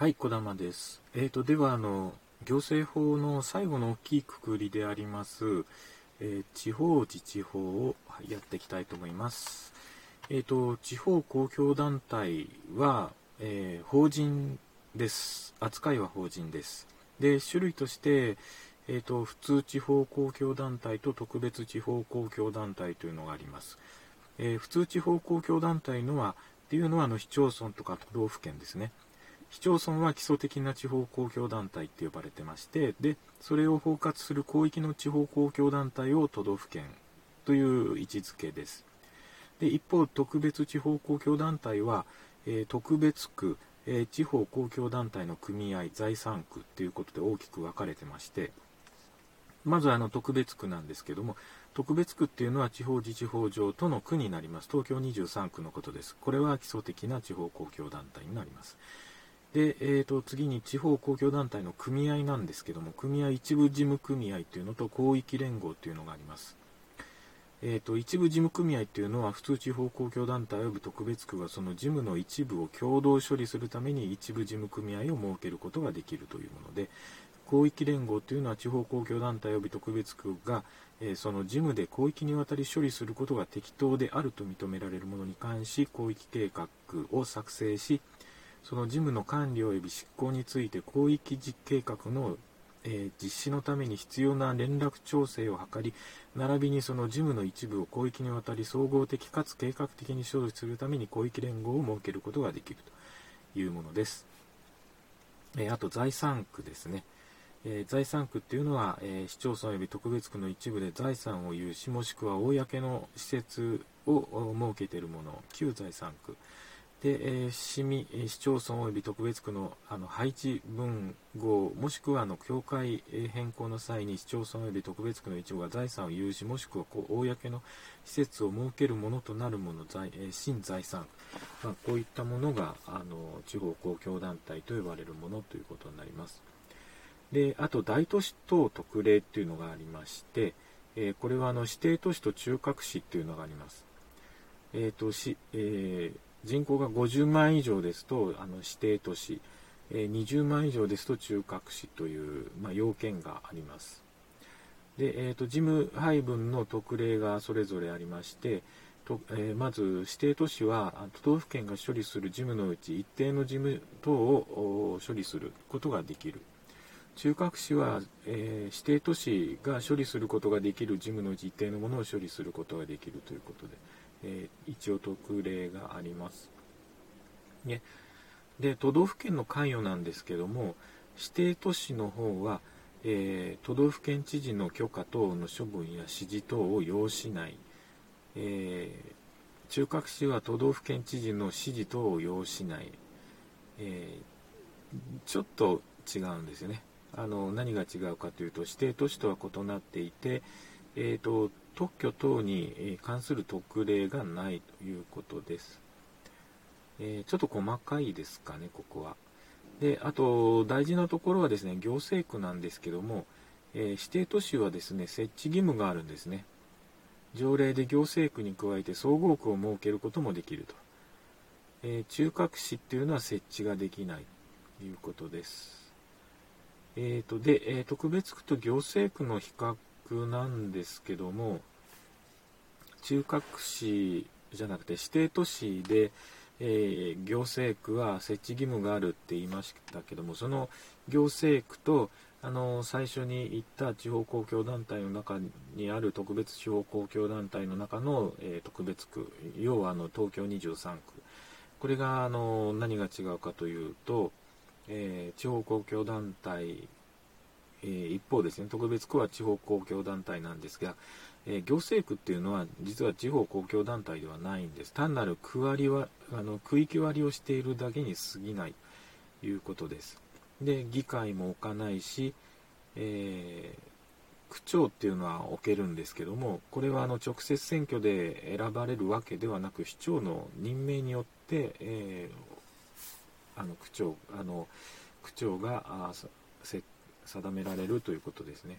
はい、小玉です。えーと、では、あの、行政法の最後の大きいくくりであります、えー地方自治法をやっていきたいと思います。えーと、地方公共団体は、えー法人です。扱いは法人です。で、種類として、えーと、普通地方公共団体と特別地方公共団体というのがあります。えー普通地方公共団体のは、っていうのはあの市町村とか都道府県ですね。市町村は基礎的な地方公共団体って呼ばれてまして、で、それを包括する広域の地方公共団体を都道府県という位置づけです。で、一方、特別地方公共団体は、えー特別区、えー地方公共団体の組合、財産区っていうことで大きく分かれてまして、まずあの特別区なんですけども、特別区っていうのは地方自治法上との区になります。東京23区のことです。これは基礎的な地方公共団体になります。で、えー、と次に地方公共団体の組合なんですけども、組合一部事務組合というのと広域連合というのがあります。えー、と一部事務組合というのは普通地方公共団体及び特別区がその事務の一部を共同処理するために一部事務組合を設けることができるというもので広域連合というのは地方公共団体及び特別区が、えーその事務で広域にわたり処理することが適当であると認められるものに関し広域計画を作成しその事務の管理及び執行について広域実計画の、えー実施のために必要な連絡調整を図り並びにその事務の一部を広域にわたり総合的かつ計画的に処理するために広域連合を設けることができるというものです。えーあと財産区ですね。えー財産区っていうのは、えー市町村及び特別区の一部で財産を有しもしくは公の施設を設けているもの旧財産区で、え市民え市町村及び特別区のあの配置分合もしくはあの境界変更の際に市町村及び特別区の一部が財産を有しもしくはこう公の施設を設けるものとなるもの財、え新財産、まあ、こういったものがあの地方公共団体と呼ばれるものということになります。で、あと大都市等特例っていうのがありまして、えこれはあの指定都市と中核市っていうのがあります。えーとしえー人口が50万以上ですとあの指定都市、えー20万以上ですと中核市という、まあ、要件があります。で、えーと事務配分の特例がそれぞれありまして、とえーまず指定都市は都道府県が処理する事務のうち一定の事務等を処理することができる。中核市は、えー指定都市が処理することができる事務のうち一定のものを処理することができるということで、えー一応特例があります。ね、で都道府県の関与なんですけども指定都市の方は、えー都道府県知事の許可等の処分や指示等を要しない、えー中核市は都道府県知事の指示等を要しない、えちょっと違うんですよね。あの何が違うかというと指定都市とは異なっていて、えー、と特許等に関する特例がないということです。えーちょっと細かいですかね、ここは。で、あと大事なところはですね、行政区なんですけども、えー指定都市はですね、設置義務があるんですね。条例で行政区に加えて総合区を設けることもできると。えー中核市っていうのは設置ができないということです。えー、とで、えー特別区と行政区の比較なんですけども、中核市じゃなくて指定都市で、えー行政区は設置義務があるって言いましたけども、その行政区とあの最初に言った地方公共団体の中にある特別地方公共団体の中の、えー特別区、要はあの東京23区、これがあの何が違うかというと、えー地方公共団体、えー一方ですね、特別区は地方公共団体なんですが、えー行政区っていうのは実は地方公共団体ではないんです。単なる区割りはあの区域割りをしているだけに過ぎないということです。で、議会も置かないし、えー区長っていうのは置けるんですけども、これはあの直接選挙で選ばれるわけではなく、市長の任命によって、えーあの区長あの区長があさせ定められるということですね。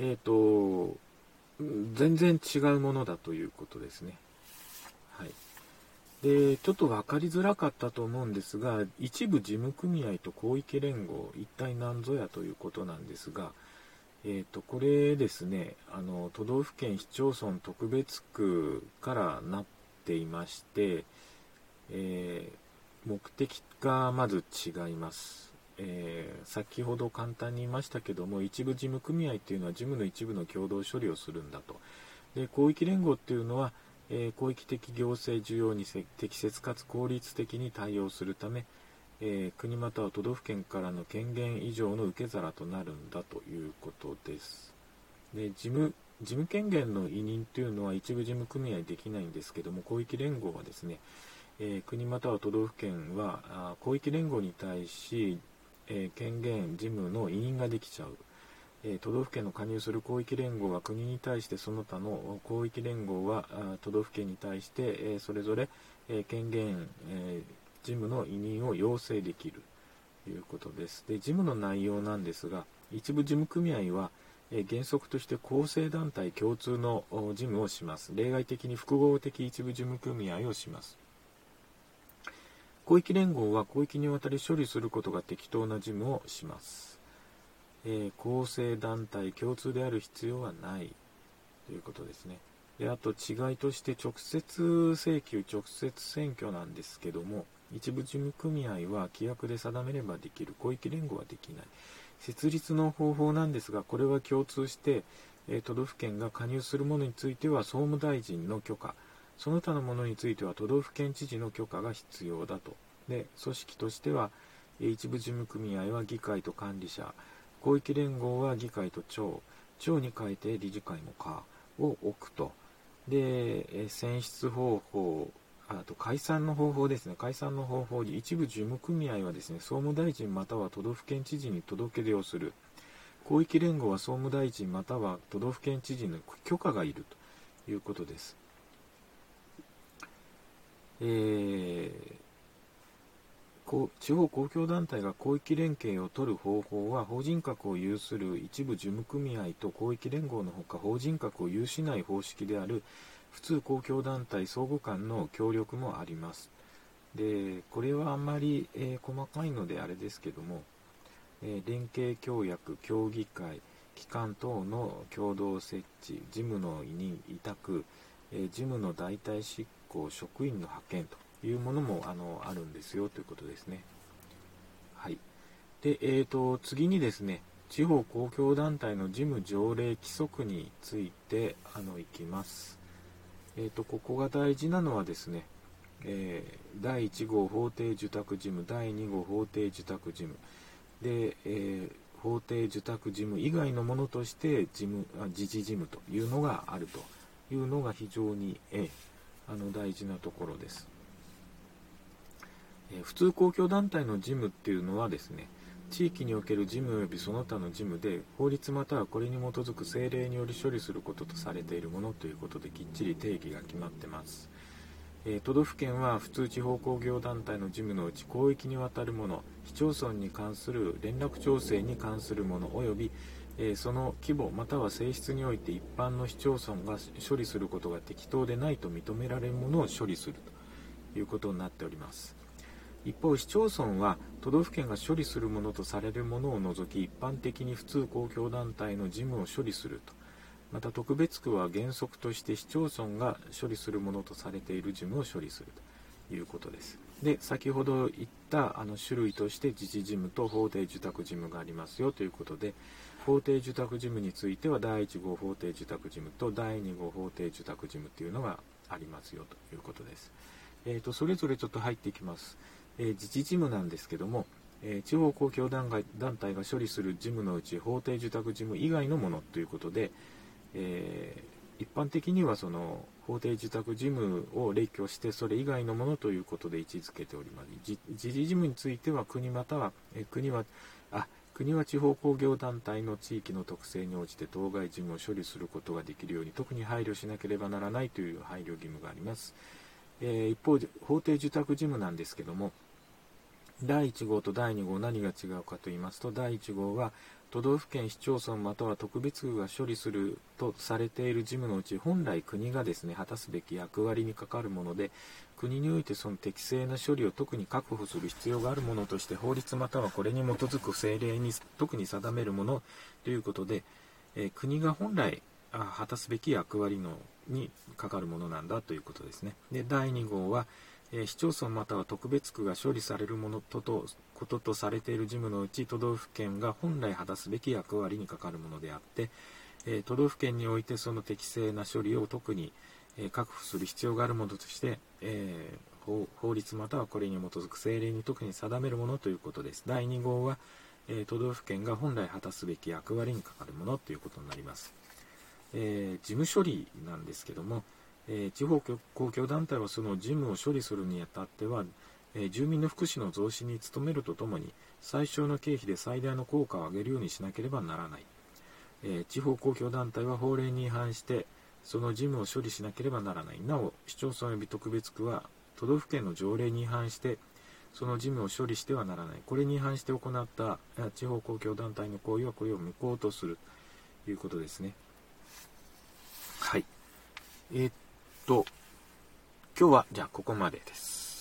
えっ、と全然違うものだということですね。はい。で、ちょっと分かりづらかったと思うんですが、一部事務組合と広域連合、一体何ぞやということなんですが、えーと、これですねあの、都道府県市町村特別区からなっていまして、えー、目的がまず違います。えー、先ほど簡単に言いましたけども、一部事務組合っていうのは事務の一部の共同処理をするんだと。で、広域連合っていうのは、えー、広域的行政需要に適切かつ効率的に対応するため、えー、国または都道府県からの権限以上の受け皿となるんだということです。で事務事務権限の委任というのは一部事務組合できないんですけども、広域連合はですね、えー、国または都道府県は広域連合に対し、えー、権限、事務の委任ができちゃう。え都道府県の加入する広域連合は国に対してその他の広域連合は都道府県に対して、えそれぞれ、え権限、え事務の委任を要請できるということです。で事務の内容なんですが一部事務組合は、え原則として構成団体共通の事務をします。例外的に複合的一部事務組合をします。広域連合は広域にわたり処理することが適当な事務をします。えー、構成団体共通である必要はないということですね。であと違いとして直接請求、直接選挙なんですけども、一部事務組合は規約で定めればできる、広域連合はできない。設立の方法なんですが、これは共通して、えー、都道府県が加入するものについては総務大臣の許可、その他のものについては都道府県知事の許可が必要だと。で、組織としては、一部事務組合は議会と管理者、広域連合は議会と町、町に変えて理事会もかを置くと。で、選出方法、あと解散の方法ですね。解散の方法に一部事務組合はですね、総務大臣または都道府県知事に届け出をする。広域連合は総務大臣または都道府県知事の許可がいるということです。えー、地方公共団体が広域連携を取る方法は法人格を有する一部事務組合と広域連合のほか法人格を有しない方式である普通公共団体相互間の協力もあります。でこれはあんまり、えー、細かいのであれですけども、えー、連携協約、協議会、機関等の共同設置、事務の委任、委託、えー、事務の代替執行、職員の派遣というものもあのあるんですよということですね。はい。で、えーと、次にですね、地方公共団体の事務条例規則についてあのいきます。えーと、ここが大事なのはですね、えー、第1号法定受託事務、第2号法定受託事務、で、えー、法定受託事務以外のものとして事務あ自治事務というのがあるというのが非常に、えー、あの大事なところです。え普通公共団体の事務っていうのはですね地域における事務及びその他の事務で法律またはこれに基づく政令により処理することとされているものということできっちり定義が決まってます、え、都道府県は普通地方工業団体の事務のうち広域にわたるもの市町村に関する連絡調整に関するもの及びその規模または性質において一般の市町村が処理することが適当でないと認められるものを処理するということになっております。一方、市町村は都道府県が処理するものとされるものを除き一般的に普通公共団体の事務を処理するとまた特別区は原則として市町村が処理するものとされている事務を処理するということですで先ほど言ったあの種類として自治事務と法定受託事務がありますよということで法定受託事務については第1号法定受託事務と第2号法定受託事務というのがありますよということです、えーとそれぞれちょっと入っていきます。えー、自治事務なんですけども、えー、地方公共団体が処理する事務のうち法定受託事務以外のものということで、えー、一般的にはその法定受託事務を列挙してそれ以外のものということで位置づけております。自治事務については国または、え国はあ国は地方工業団体の地域の特性に応じて当該事務を処理することができるように特に配慮しなければならないという配慮義務があります。えー、一方で法定受託事務なんですけども第1号と第2号何が違うかと言いますと第1号は都道府県市町村または特別区が処理するとされている事務のうち本来国がですね果たすべき役割にかかるもので国においてその適正な処理を特に確保する必要があるものとして法律またはこれに基づく政令に特に定めるものということで、えー、国が本来果たすべき役割のにかかるものなんだということですね。で第2号はえ市町村または特別区が処理されるものととこととされている事務のうち都道府県が本来果たすべき役割にかかるものであって、え都道府県においてその適正な処理を特に、え確保する必要があるものとして、えー、法律またはこれに基づく政令に特に定めるものということです。第2号は、え都道府県が本来果たすべき役割にかかるものということになります。えー、事務処理なんですけども、え、地方公共団体はその事務を処理するにあたっては、え、住民の福祉の増進に努めるとともに最小の経費で最大の効果を上げるようにしなければならない、え地方公共団体は法令に違反してその事務を処理しなければならない。なお市町村及び特別区は都道府県の条例に違反してその事務を処理してはならない。これに違反して行った地方公共団体の行為はこれを無効とするということですね。はい。えー、と、今日はじゃあここまでです。